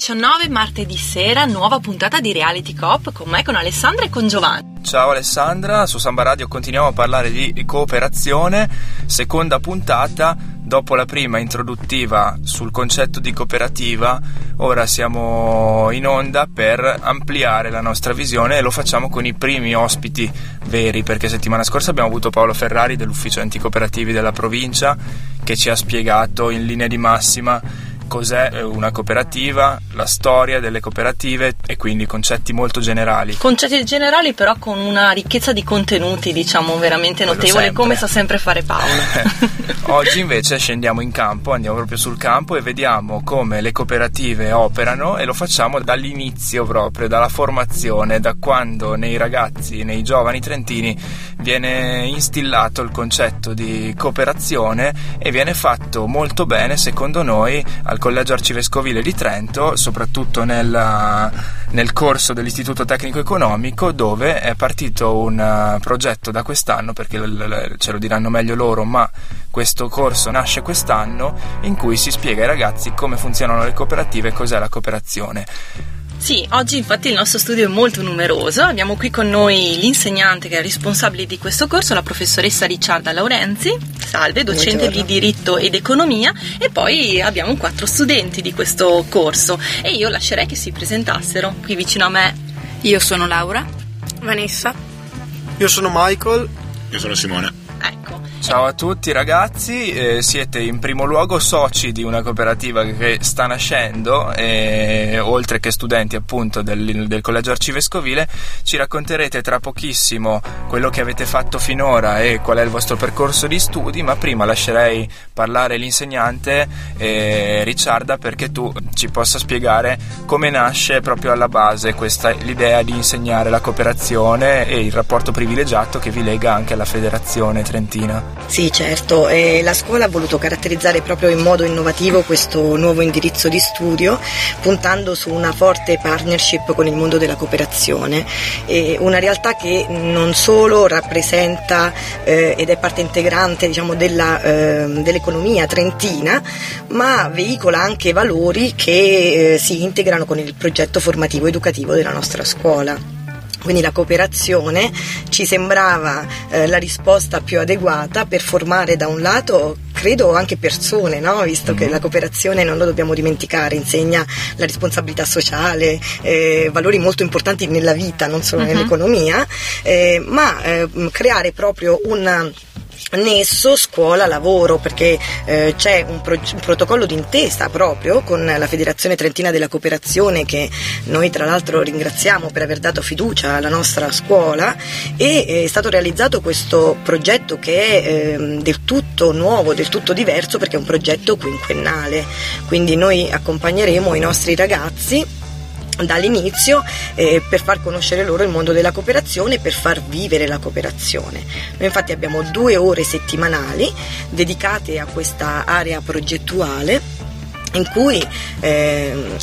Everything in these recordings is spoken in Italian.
19, martedì sera, nuova puntata di Reality Cop con me, con Alessandra e con Giovanni. Ciao Alessandra, su Samba Radio continuiamo a parlare di cooperazione, seconda puntata, dopo la prima introduttiva sul concetto di cooperativa, ora siamo in onda per ampliare la nostra visione e lo facciamo con i primi ospiti veri, perché settimana scorsa abbiamo avuto Paolo Ferrari dell'ufficio anticooperativi della provincia che ci ha spiegato in linea di massima cos'è una cooperativa, la storia delle cooperative e quindi concetti molto generali. Concetti generali però con una ricchezza di contenuti, diciamo, veramente notevole, come sa sempre fare Paolo. Oggi invece scendiamo in campo, andiamo proprio sul campo e vediamo come le cooperative operano e lo facciamo dall'inizio proprio, dalla formazione, da quando nei ragazzi, nei giovani trentini viene instillato il concetto di cooperazione e viene fatto molto bene secondo noi al Collegio Arcivescovile di Trento, soprattutto nel, nel corso dell'Istituto Tecnico Economico dove è partito un eh, progetto da quest'anno perché ce lo diranno meglio loro, ma questo corso nasce quest'anno in cui si spiega ai ragazzi come funzionano le cooperative e cos'è la cooperazione. Sì, oggi infatti il nostro studio è molto numeroso. Abbiamo qui con noi l'insegnante che è responsabile di questo corso, la professoressa Ricciarda Laurenzi, salve, docente Buongiorno. di diritto ed economia, e poi abbiamo quattro studenti di questo corso e io lascerei che si presentassero qui vicino a me. Io sono Laura. Vanessa. Io sono Michael. Io sono Simone. Ciao a tutti ragazzi, eh, siete in primo luogo soci di una cooperativa che sta nascendo e oltre che studenti appunto del, del Collegio Arcivescovile ci racconterete tra pochissimo quello che avete fatto finora e qual è il vostro percorso di studi, ma prima lascerei parlare l'insegnante eh, Ricciarda perché tu ci possa spiegare come nasce proprio alla base questa l'idea di insegnare la cooperazione e il rapporto privilegiato che vi lega anche alla Federazione Trentina. Sì, certo, e la scuola ha voluto caratterizzare proprio in modo innovativo questo nuovo indirizzo di studio, puntando su una forte partnership con il mondo della cooperazione, e una realtà che non solo rappresenta eh, ed è parte integrante diciamo, della, eh, dell'economia trentina, ma veicola anche valori che eh, si integrano con il progetto formativo educativo della nostra scuola. Quindi la cooperazione ci sembrava eh, la risposta più adeguata per formare da un lato, credo, anche persone, no? visto che la cooperazione, non lo dobbiamo dimenticare, insegna la responsabilità sociale, eh, valori molto importanti nella vita, non solo nell'economia, eh, ma eh, creare proprio un nesso scuola-lavoro perché eh, c'è un, pro- un protocollo d'intesa proprio con la Federazione Trentina della Cooperazione che noi tra l'altro ringraziamo per aver dato fiducia alla nostra scuola e eh, è stato realizzato questo progetto che è ehm, del tutto nuovo, del tutto diverso perché è un progetto quinquennale, quindi noi accompagneremo i nostri ragazzi dall'inizio eh, per far conoscere loro il mondo della cooperazione e per far vivere la cooperazione. Noi infatti abbiamo due ore settimanali dedicate a questa area progettuale in cui eh,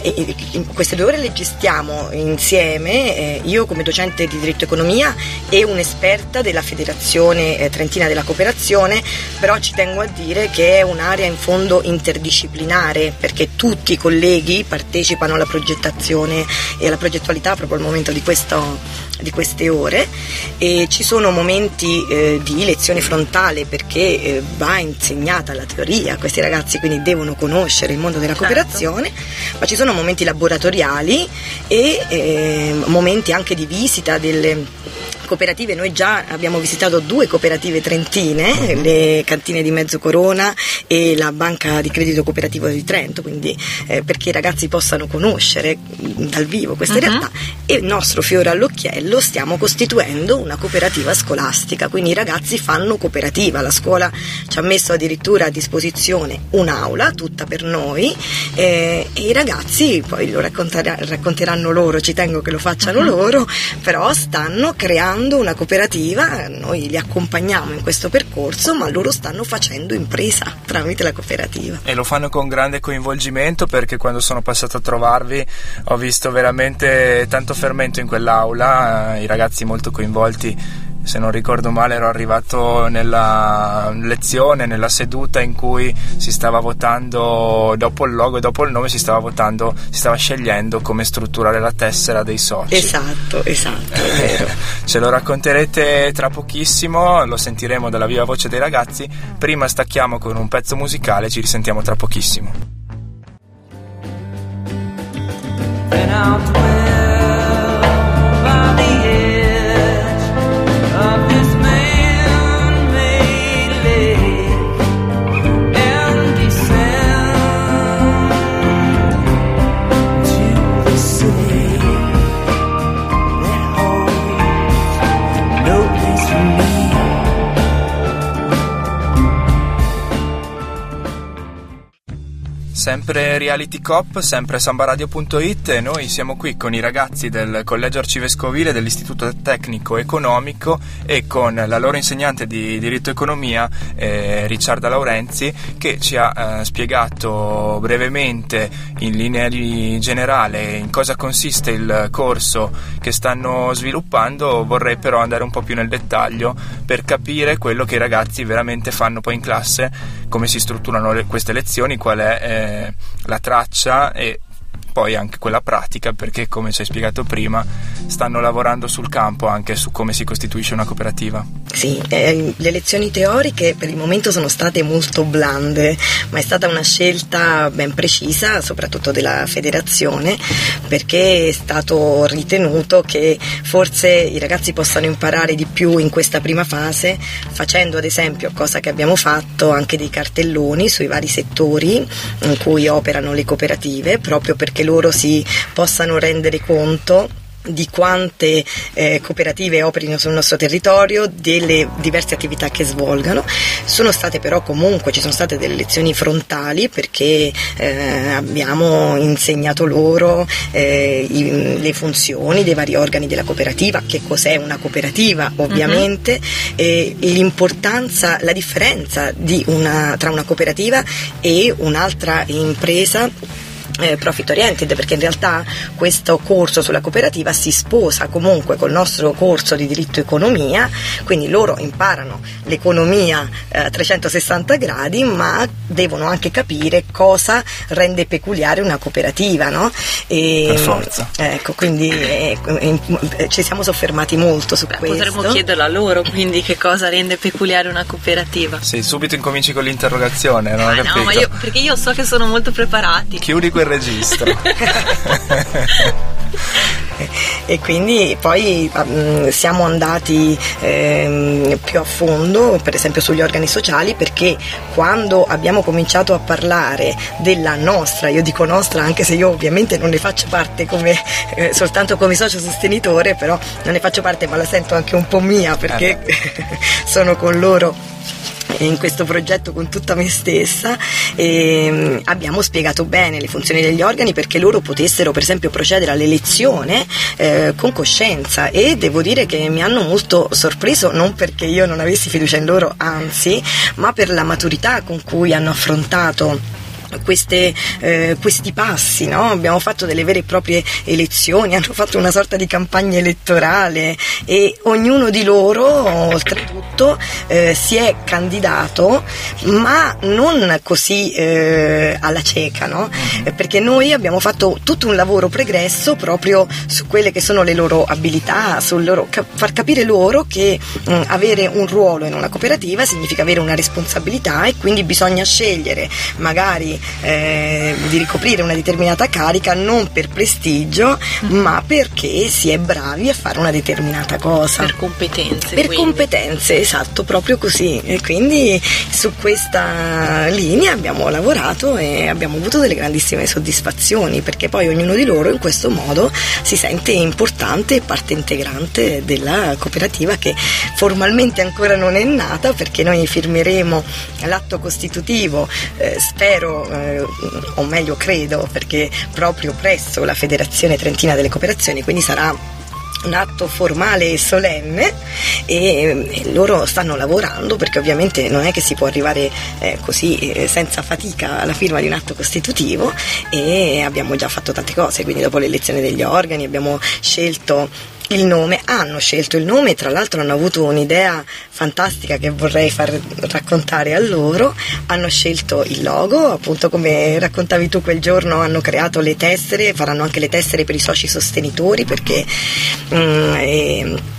in queste due ore le gestiamo insieme, eh, io come docente di diritto economia e un'esperta della Federazione eh, Trentina della Cooperazione, però ci tengo a dire che è un'area in fondo interdisciplinare perché tutti i colleghi partecipano alla progettazione e alla progettualità proprio al momento di, questo- di queste ore e ci sono momenti eh, di lezione frontale perché eh, va insegnata la teoria a questi ragazzi, quindi devono conoscere il mondo della Certo. cooperazione, ma ci sono momenti laboratoriali e eh, momenti anche di visita delle cooperative, noi già abbiamo visitato due cooperative trentine, le cantine di Mezzo Corona e la banca di credito cooperativo di Trento, quindi eh, perché i ragazzi possano conoscere dal vivo queste realtà. E il nostro fiore all'occhiello stiamo costituendo una cooperativa scolastica, quindi i ragazzi fanno cooperativa, la scuola ci ha messo addirittura a disposizione un'aula tutta per noi eh, e i ragazzi poi lo raccontera- racconteranno loro, ci tengo che lo facciano loro, però stanno creando fondando una cooperativa, noi li accompagniamo in questo percorso, ma loro stanno facendo impresa tramite la cooperativa. E lo fanno con grande coinvolgimento perché quando sono passato a trovarvi ho visto veramente tanto fermento in quell'aula, eh, i ragazzi molto coinvolti se non ricordo male ero arrivato nella lezione, nella seduta in cui si stava votando dopo il logo e dopo il nome si stava votando, si stava scegliendo come strutturare la tessera dei soci. Esatto, esatto, è vero. Ce lo racconterete tra pochissimo, lo sentiremo dalla viva voce dei ragazzi. Prima stacchiamo con un pezzo musicale, ci risentiamo tra pochissimo. Sempre Reality Cop, sempre sambaradio.it e noi siamo qui con i ragazzi del Collegio Arcivescovile dell'Istituto Tecnico Economico e con la loro insegnante di diritto economia, eh, Ricciarda Laurenzi, che ci ha eh, spiegato brevemente in linea di generale in cosa consiste il corso che stanno sviluppando. Vorrei però andare un po' più nel dettaglio per capire quello che i ragazzi veramente fanno poi in classe, come si strutturano le- queste lezioni, qual è eh, la traccia e poi anche quella pratica perché come ci hai spiegato prima stanno lavorando sul campo anche su come si costituisce una cooperativa. Sì, eh, le lezioni teoriche per il momento sono state molto blande, ma è stata una scelta ben precisa, soprattutto della federazione, perché è stato ritenuto che forse i ragazzi possano imparare di più in questa prima fase, facendo ad esempio, cosa che abbiamo fatto, anche dei cartelloni sui vari settori in cui operano le cooperative, proprio perché loro si possano rendere conto di quante eh, cooperative operino sul nostro territorio, delle diverse attività che svolgano. Sono state però comunque, ci sono state delle lezioni frontali perché eh, abbiamo insegnato loro eh, i- le funzioni dei vari organi della cooperativa, che cos'è una cooperativa ovviamente, e l'importanza, la differenza di una- tra una cooperativa e un'altra impresa eh, profit oriented perché in realtà questo corso sulla cooperativa si sposa comunque col nostro corso di diritto economia quindi loro imparano l'economia eh, a 360 gradi ma devono anche capire cosa rende peculiare una cooperativa no? E, Per forza. ecco quindi eh, eh, ci siamo soffermati molto su Beh, questo potremmo chiederlo a loro, quindi che cosa rende peculiare una cooperativa. Sì, subito incominci con l'interrogazione, non ho Ah, capito. no, ma io, perché io so che sono molto preparati. Chiudi quel registro. e quindi poi mm, siamo andati ehm, più a fondo per esempio sugli organi sociali perché quando abbiamo cominciato a parlare della nostra io dico nostra anche se io ovviamente non ne faccio parte come, eh, soltanto come socio sostenitore però non ne faccio parte ma la sento anche un po' mia perché sono con loro in questo progetto con tutta me stessa e mm, abbiamo spiegato bene le funzioni degli organi perché loro potessero per esempio procedere all'elezione eh, con coscienza. E devo dire che mi hanno molto sorpreso non perché io non avessi fiducia in loro anzi ma per la maturità con cui hanno affrontato queste, eh, questi passi, no? abbiamo fatto delle vere e proprie elezioni, hanno fatto una sorta di campagna elettorale e ognuno di loro oltretutto eh, si è candidato ma non così eh, alla cieca, no? Eh, perché noi abbiamo fatto tutto un lavoro pregresso proprio su quelle che sono le loro abilità, sul loro, far capire loro che mh, avere un ruolo in una cooperativa significa avere una responsabilità e quindi bisogna scegliere magari eh, di ricoprire una determinata carica non per prestigio ma perché si è bravi a fare una determinata cosa. Per competenze. Per quindi. competenze, esatto, proprio così. E quindi su questa linea abbiamo lavorato e abbiamo avuto delle grandissime soddisfazioni perché poi ognuno di loro in questo modo si sente importante e parte integrante della cooperativa che formalmente ancora non è nata perché noi firmeremo l'atto costitutivo, eh, spero, eh, o meglio credo, perché proprio presso la Federazione Trentina delle Cooperazioni, quindi sarà un atto formale e solenne e, e loro stanno lavorando perché ovviamente non è che si può arrivare eh, così eh, senza fatica alla firma di un atto costitutivo e abbiamo già fatto tante cose, quindi dopo l'elezione degli organi abbiamo scelto il nome, hanno scelto il nome tra l'altro hanno avuto un'idea fantastica che vorrei far raccontare a loro, hanno scelto il logo, appunto come raccontavi tu quel giorno hanno creato le tessere, faranno anche le tessere per i soci sostenitori perché mm, e-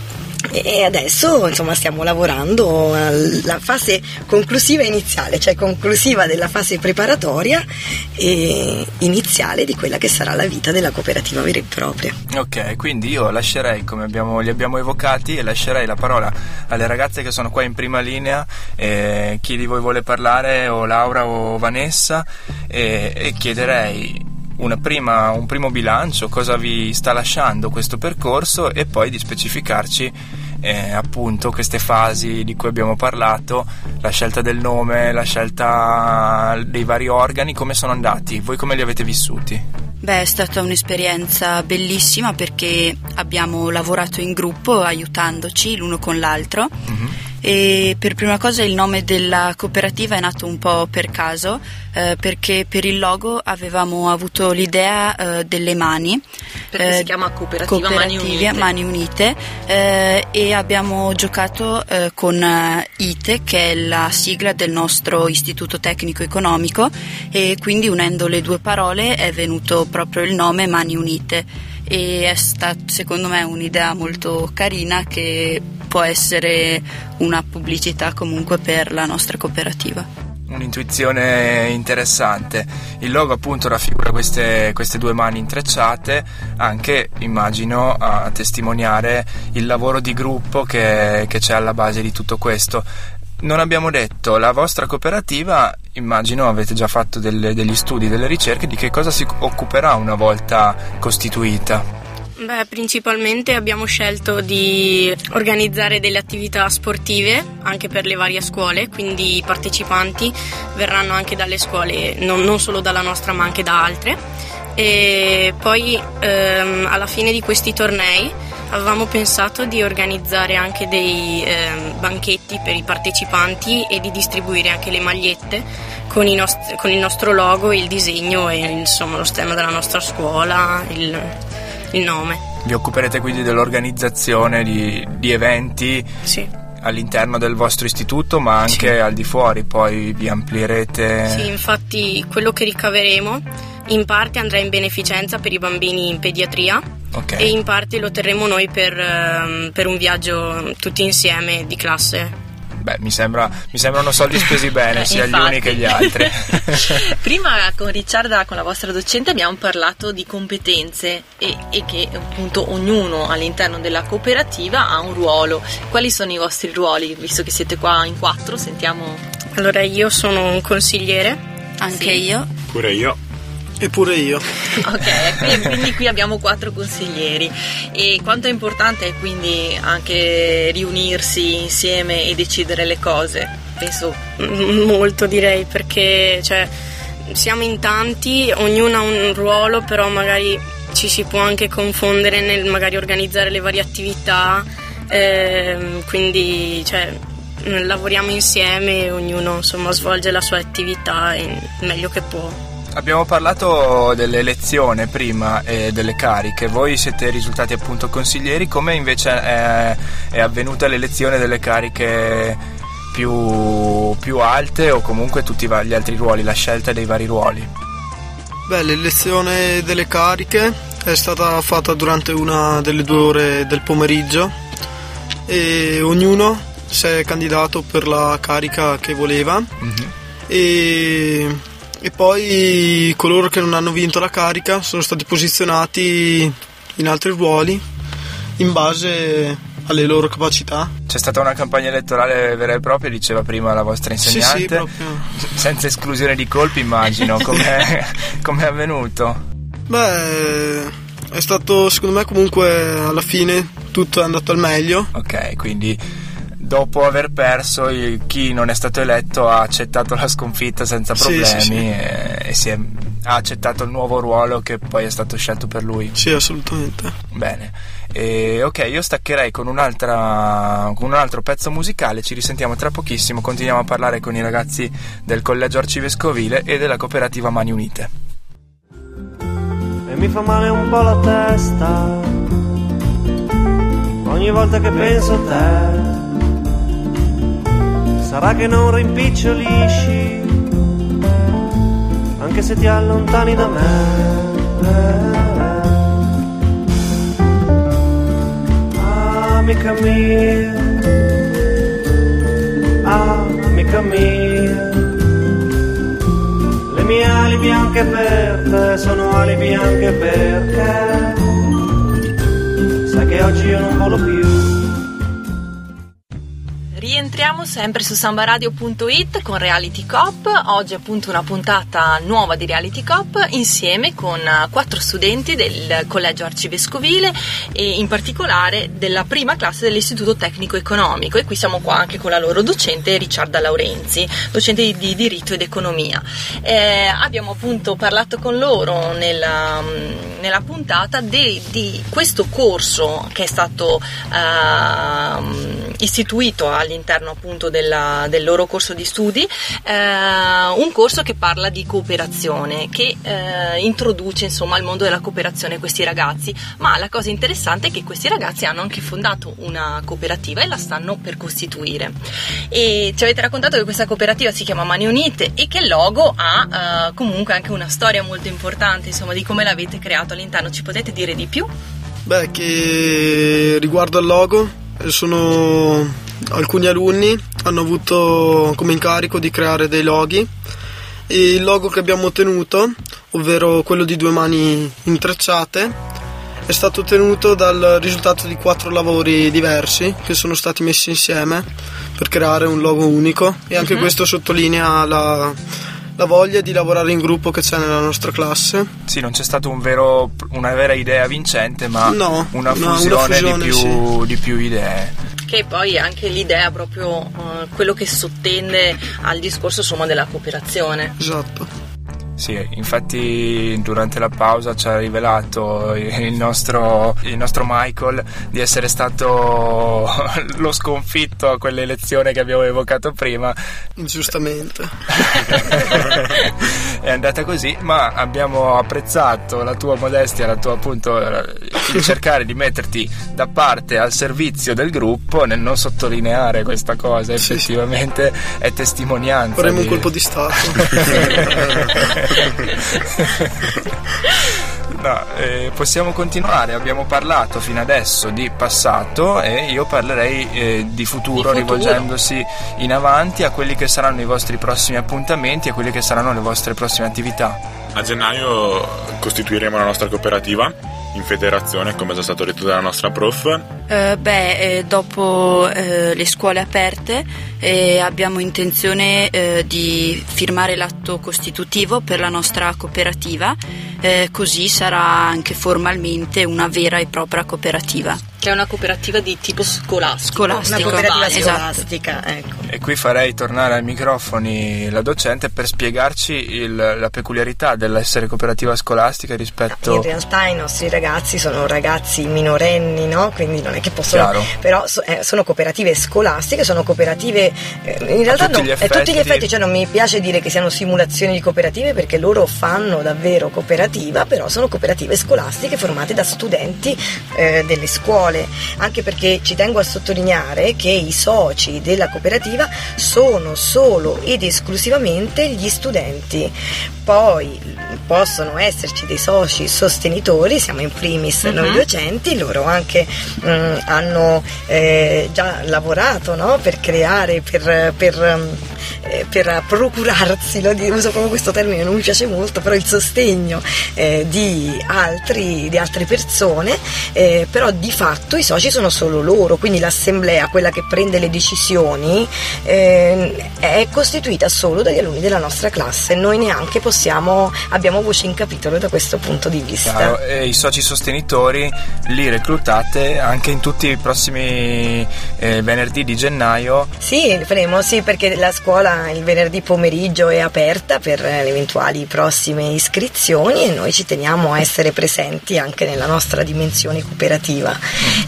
e adesso insomma stiamo lavorando alla fase conclusiva iniziale, cioè conclusiva della fase preparatoria e iniziale di quella che sarà la vita della cooperativa vera e propria. Ok, quindi io lascerei, come abbiamo- li abbiamo evocati, e lascerei la parola alle ragazze che sono qua in prima linea, eh, chi di voi vuole parlare, o Laura o Vanessa, e, e chiederei prima- un primo bilancio, cosa vi sta lasciando questo percorso e poi di specificarci eh, appunto queste fasi di cui abbiamo parlato, la scelta del nome, la scelta dei vari organi, come sono andati, voi come li avete vissuti? Beh, è stata un'esperienza bellissima perché abbiamo lavorato in gruppo aiutandoci l'uno con l'altro Mhm. E per prima cosa il nome della cooperativa è nato un po' per caso eh, perché per il logo avevamo avuto l'idea eh, delle mani Perché eh, si chiama Cooperativa Mani Unite. Mani Unite, eh, e abbiamo giocato eh, con eh, ITE che è la sigla del nostro istituto tecnico economico e quindi unendo le due parole è venuto proprio il nome Mani Unite e è stata secondo me un'idea molto carina che può essere una pubblicità comunque per la nostra cooperativa. Un'intuizione interessante. Il logo appunto raffigura queste, queste due mani intrecciate, anche immagino a testimoniare il lavoro di gruppo che, che c'è alla base di tutto questo. Non abbiamo detto, la vostra cooperativa, immagino avete già fatto delle- degli studi, delle ricerche, di che cosa si occuperà una volta costituita. Beh, principalmente abbiamo scelto di organizzare delle attività sportive anche per le varie scuole, quindi i partecipanti verranno anche dalle scuole, non, non solo dalla nostra ma anche da altre. E poi ehm, alla fine di questi tornei avevamo pensato di organizzare anche dei ehm, banchetti per i partecipanti e di distribuire anche le magliette con, nost- con il nostro logo, il disegno e insomma lo stemma della nostra scuola, il, il nome. Vi occuperete quindi dell'organizzazione di, di eventi Sì. all'interno del vostro istituto, ma anche Sì. al di fuori, poi vi amplierete. Sì, infatti quello che ricaveremo in parte andrà in beneficenza per i bambini in pediatria Ok. e in parte lo terremo noi per, ehm, per un viaggio tutti insieme di classe. Beh, mi, sembra, mi sembrano soldi spesi bene, Eh, sia gli uni che gli altri. Prima con Ricciarda, con la vostra docente, abbiamo parlato di competenze e, e che appunto ognuno all'interno della cooperativa ha un ruolo. Quali sono i vostri ruoli? Visto che siete qua in quattro, sentiamo. Allora io sono un consigliere, Anche Sì. io Pure io. Eppure io. Ok, qui- quindi qui abbiamo quattro consiglieri. E quanto è importante quindi anche riunirsi insieme e decidere le cose? Penso molto direi perché cioè, siamo in tanti, ognuno ha un ruolo, però magari ci si può anche confondere nel magari organizzare le varie attività, ehm, quindi cioè, lavoriamo insieme ognuno insomma svolge la sua attività meglio che può. Abbiamo parlato dell'elezione prima e delle cariche, voi siete risultati appunto consiglieri, come invece è, è avvenuta l'elezione delle cariche più, più alte o comunque tutti gli altri ruoli, la scelta dei vari ruoli? Beh, l'elezione delle cariche è stata fatta durante una delle due ore del pomeriggio e ognuno si è candidato per la carica che voleva Mhm. e, e poi coloro che non hanno vinto la carica sono stati posizionati in altri ruoli in base alle loro capacità. C'è stata una campagna elettorale vera e propria, diceva prima la vostra Sì, insegnante, sì, proprio. senza esclusione di colpi immagino, com'è, com'è avvenuto? Beh, è stato secondo me comunque alla fine tutto è andato al meglio. Ok, quindi dopo aver perso il- chi non è stato eletto ha accettato la sconfitta senza Sì, problemi sì, sì. E, e si è ha accettato il nuovo ruolo che poi è stato scelto per lui. Sì, assolutamente. Bene. E, ok, io staccherei con, un'altra, con un altro pezzo musicale, ci risentiamo tra pochissimo, continuiamo a parlare con i ragazzi del Collegio Arcivescovile e della cooperativa Mani Unite. e mi fa male un po' la testa ogni volta che penso a te. Sarà che non rimpicciolisci anche se ti allontani da me. Amica mia, amica mia. Le mie ali bianche per te sono ali bianche perché sai che oggi io non volo più. Rientriamo sempre su sambaradio.it con Reality Cop, oggi appunto una puntata nuova di Reality Cop insieme con eh, quattro studenti del Collegio Arcivescovile e in particolare della prima classe dell'Istituto Tecnico Economico e qui siamo qua anche con la loro docente Ricciarda Laurenzi, docente di, di diritto ed economia. Eh, abbiamo appunto parlato con loro nella, mm, nella puntata di, di questo corso che è stato ehm, istituito all'interno appunto della- del loro corso di studi, eh, un corso che parla di cooperazione, che eh, introduce insomma al mondo della cooperazione questi ragazzi, ma la cosa interessante è che questi ragazzi hanno anche fondato una cooperativa e la stanno per costituire. E ci avete raccontato che questa cooperativa si chiama Mani Unite e che il logo ha eh, comunque anche una storia molto importante, insomma, di come l'avete creato all'interno. Ci potete dire di più? Beh, che riguardo al logo, sono alcuni alunni hanno avuto come incarico di creare dei loghi. E il logo che abbiamo ottenuto, ovvero quello di due mani intrecciate, è stato ottenuto dal risultato di quattro lavori diversi che sono stati messi insieme per creare un logo unico e anche questo sottolinea la, la voglia di lavorare in gruppo che c'è nella nostra classe. Sì, non c'è stata un vero- una vera idea vincente, ma No, una no, una fusione, fusione, di, più, di più idee. Che poi anche l'idea proprio eh, quello che sottende al discorso insomma della cooperazione. Esatto. Sì, infatti durante la pausa ci ha rivelato il nostro, il nostro Michael di essere stato lo sconfitto a quell'elezione che abbiamo evocato prima. Giustamente. È andata così, ma abbiamo apprezzato la tua modestia, la tua appunto il cercare di metterti da parte al servizio del gruppo nel non sottolineare questa cosa, Sì, sì. effettivamente è testimonianza. Faremo un di- colpo di stato. No, eh, possiamo continuare. Abbiamo parlato fino adesso di passato e io parlerei eh, di, futuro, Di futuro. rivolgendosi in avanti a quelli che saranno i vostri prossimi appuntamenti e quelle che saranno le vostre prossime attività. A gennaio costituiremo la nostra cooperativa in federazione, come è già stato detto dalla nostra prof. Eh, beh, eh, dopo eh, le scuole aperte eh, abbiamo intenzione eh, di firmare l'atto costitutivo per la nostra cooperativa, eh, così sarà anche formalmente una vera e propria cooperativa. Che è una cooperativa di tipo scolastico. Scolastico. Una cooperativa Base. Esatto. scolastica, ecco. E qui farei tornare ai microfoni la docente per spiegarci il- la peculiarità dell'essere cooperativa scolastica rispetto... In realtà i nostri ragazzi sono ragazzi minorenni, no? Quindi non è che possono. Chiaro. Però so- eh, sono cooperative scolastiche, sono cooperative. eh, in realtà tutti no, a tutti gli effetti- cioè non mi piace dire che siano simulazioni di cooperative perché loro fanno davvero cooperativa, però sono cooperative scolastiche formate da studenti eh, delle scuole. Anche perché ci tengo a sottolineare che i soci della cooperativa sono solo ed esclusivamente gli studenti. Poi possono esserci dei soci sostenitori, siamo in primis noi docenti, loro anche mm, hanno eh, già lavorato no? per creare, per, per, eh, per procurarsi, lo uso proprio questo termine, non mi piace molto, però il sostegno eh, di, altri, di altre persone, eh, però di fatto i soci sono solo loro, quindi l'assemblea, quella che prende le decisioni, eh, è costituita solo dagli alunni della nostra classe, noi neanche possiamo, abbiamo voce in capitolo da questo punto di vista. Chiaro, e i soci sostenitori li reclutate anche in tutti i prossimi eh, venerdì di gennaio. Sì, faremo, sì, perché la scuola scuola il venerdì pomeriggio è aperta per le eventuali prossime iscrizioni e noi ci teniamo a essere presenti anche nella nostra dimensione cooperativa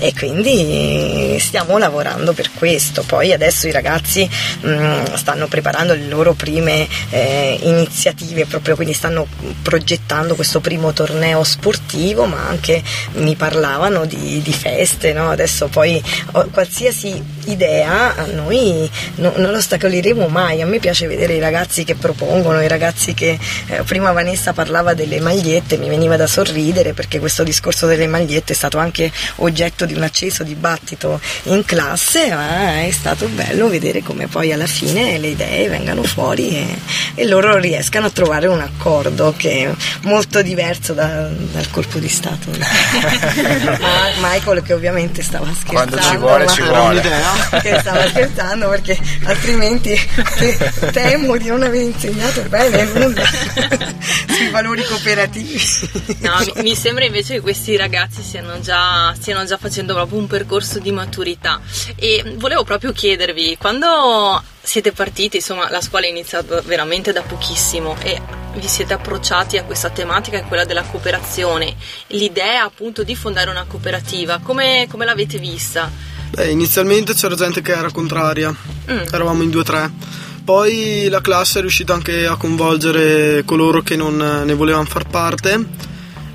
e quindi stiamo lavorando per questo. Poi adesso i ragazzi mh, stanno preparando le loro prime eh, iniziative, proprio quindi stanno progettando questo primo torneo sportivo, ma anche mi parlavano di, di feste, no? adesso poi oh, qualsiasi idea a noi no- non lo ostacoleremo mai. A me piace vedere i ragazzi che propongono, i ragazzi che eh, prima Vanessa parlava delle magliette, mi veniva da sorridere perché questo discorso delle magliette è stato anche oggetto di un acceso dibattito in classe, ma è stato bello vedere come poi alla fine le idee vengano fuori e, e loro riescano a trovare un accordo che è molto diverso da- dal colpo di Stato. Ma- Michael che ovviamente stava scherzando. Quando ci vuole, ma- ci vuole. Che stava scherzando perché altrimenti temo di non aver insegnato bene nulla sui valori cooperativi. No, mi, mi sembra invece che questi ragazzi stiano già, stiano già facendo proprio un percorso di maturità e volevo proprio chiedervi, quando siete partiti, insomma la scuola è iniziata veramente da pochissimo e vi siete approcciati a questa tematica è quella della cooperazione, l'idea appunto di fondare una cooperativa, come, come l'avete vista? Beh, inizialmente c'era gente che era contraria, Mm. eravamo in due o tre. Poi la classe è riuscita anche a coinvolgere coloro che non ne volevano far parte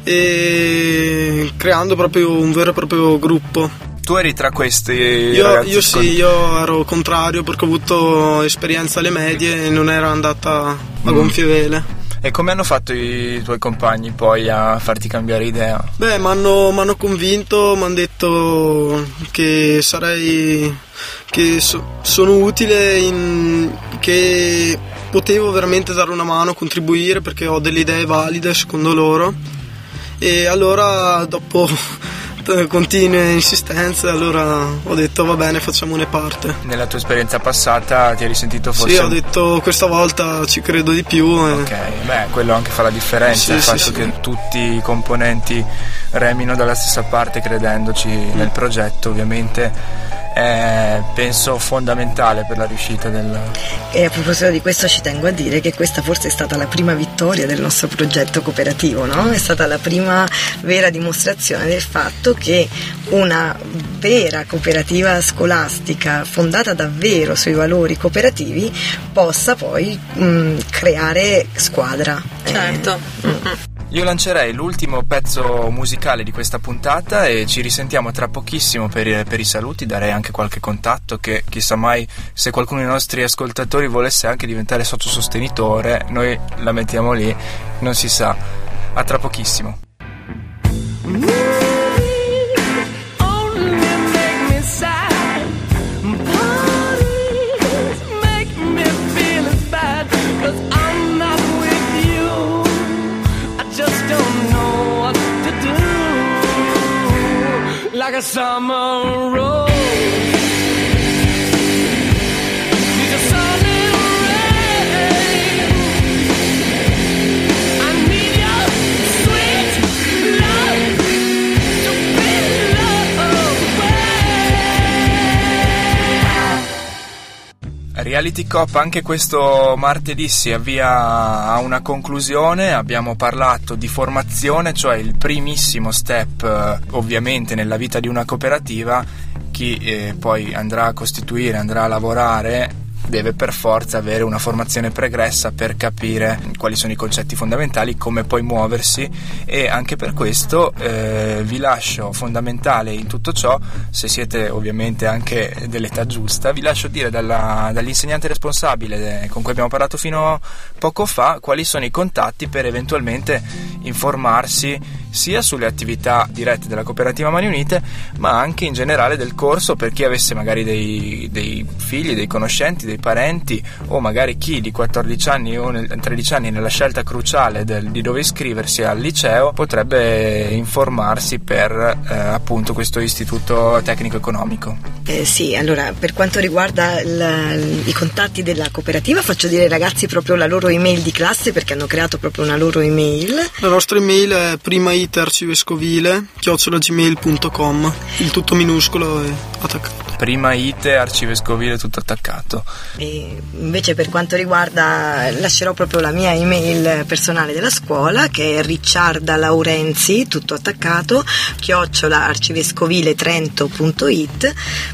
e creando proprio un vero e proprio gruppo. Tu eri tra questi Io, io sì, io ero contrario perché ho avuto esperienza alle medie e non era andata a Mm. gonfie vele. E come hanno fatto i tuoi compagni poi a farti cambiare idea? Beh, mi hanno convinto, mi hanno detto che sarei. che so- sono utile, in- che potevo veramente dare una mano, contribuire perché ho delle idee valide secondo loro. E allora, dopo continue insistenze, allora ho detto va bene, facciamone parte. Nella tua esperienza passata ti eri sentito forse... Sì, ho detto questa volta ci credo di più. e- Ok, beh, quello anche fa la differenza, Sì, il sì, fatto sì. che tutti i componenti remino dalla stessa parte credendoci nel progetto ovviamente è penso fondamentale per la riuscita del... E a proposito di questo ci tengo a dire che questa forse è stata la prima vittoria del nostro progetto cooperativo, no? È stata la prima vera dimostrazione del fatto che una vera cooperativa scolastica fondata davvero sui valori cooperativi possa poi mh, creare squadra. Eh, Certo. Io lancerei l'ultimo pezzo musicale di questa puntata e ci risentiamo tra pochissimo per, per i saluti, darei anche qualche contatto che chissà mai se qualcuno dei nostri ascoltatori volesse anche diventare socio sostenitore, noi la mettiamo lì, non si sa. A tra pochissimo. A summer rose. Reality Cop anche questo martedì si avvia a una conclusione, abbiamo parlato di formazione, cioè il primissimo step eh, ovviamente nella vita di una cooperativa, chi eh, poi andrà a costituire, andrà a lavorare deve per forza avere una formazione pregressa per capire quali sono i concetti fondamentali, come poi muoversi e anche per questo eh, vi lascio fondamentale in tutto ciò, se siete ovviamente anche dell'età giusta, vi lascio dire dalla- dall'insegnante responsabile eh, con cui abbiamo parlato fino a poco fa quali sono i contatti per eventualmente informarsi sia sulle attività dirette della cooperativa Mani Unite ma anche in generale del corso per chi avesse magari dei, dei figli, dei conoscenti, dei parenti o magari chi di 14 anni o nel- 13 anni nella scelta cruciale del- di dove iscriversi al liceo potrebbe informarsi per eh, appunto questo istituto tecnico economico. Eh, sì, allora per quanto riguarda il- i contatti della cooperativa faccio dire ai ragazzi proprio la loro email di classe perché hanno creato proprio una loro email. La nostra email è primaitercivescovile chiocciolagmail.com il tutto minuscolo e attaccato. Prima ITE, arcivescovile tutto attaccato. E invece per quanto riguarda, lascerò proprio la mia email personale della scuola che è Ricciarda Laurenzi, tutto attaccato, chiocciola arcivescoviletrento.it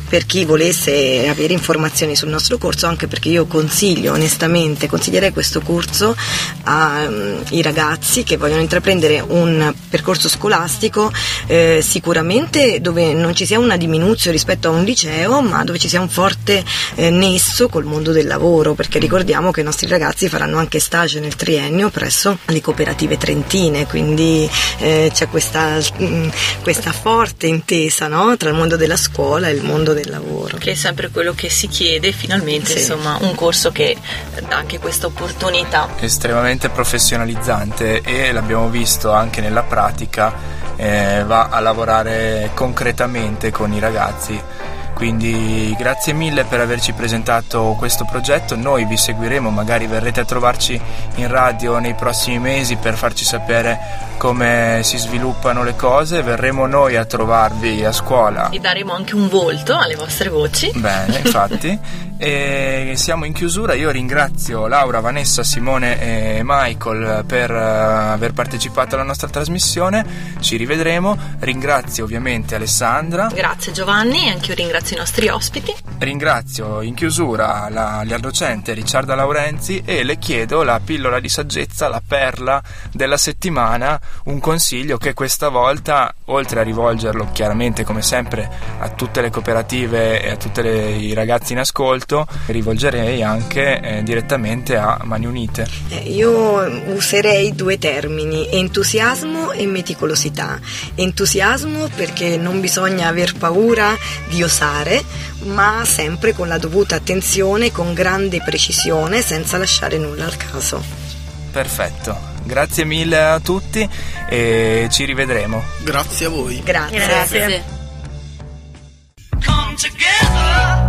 per chi volesse avere informazioni sul nostro corso, anche perché io consiglio onestamente, consiglierei questo corso ai ragazzi che vogliono intraprendere un percorso scolastico eh, sicuramente dove non ci sia una diminuzione rispetto a un liceo, ma dove ci sia un forte eh, nesso col mondo del lavoro, perché ricordiamo che i nostri ragazzi faranno anche stage nel triennio presso le cooperative trentine, quindi eh, c'è questa, mh, questa forte intesa no? tra il mondo della scuola e il mondo del lavoro. Che è sempre quello che si chiede, finalmente, Sì. insomma, un corso che dà anche questa opportunità. estremamente professionalizzante e l'abbiamo visto anche nella pratica, eh, va a lavorare concretamente con i ragazzi. Quindi grazie mille per averci presentato questo progetto, noi vi seguiremo, magari verrete a trovarci in radio nei prossimi mesi per farci sapere come si sviluppano le cose, verremo noi a trovarvi a scuola E daremo anche un volto alle vostre voci. Bene, infatti. e siamo in chiusura. Io ringrazio Laura, Vanessa, Simone e Michael per eh, aver partecipato alla nostra trasmissione. Ci rivedremo. Ringrazio ovviamente Alessandra. Grazie Giovanni, anche io ringrazio i nostri ospiti. Ringrazio in chiusura la, la docente Ricciarda Laurenzi e le chiedo la pillola di saggezza, la perla della settimana, un consiglio che questa volta, oltre a rivolgerlo chiaramente come sempre a tutte le cooperative e a tutti i ragazzi in ascolto, rivolgerei anche eh, direttamente a Mani Unite. Eh, Io userei due termini, entusiasmo e meticolosità. Entusiasmo perché non bisogna aver paura di osare, fare, ma sempre con la dovuta attenzione, con grande precisione, senza lasciare nulla al caso. Perfetto. Grazie mille a tutti e ci rivedremo. Grazie a voi. Grazie. Grazie. Come together.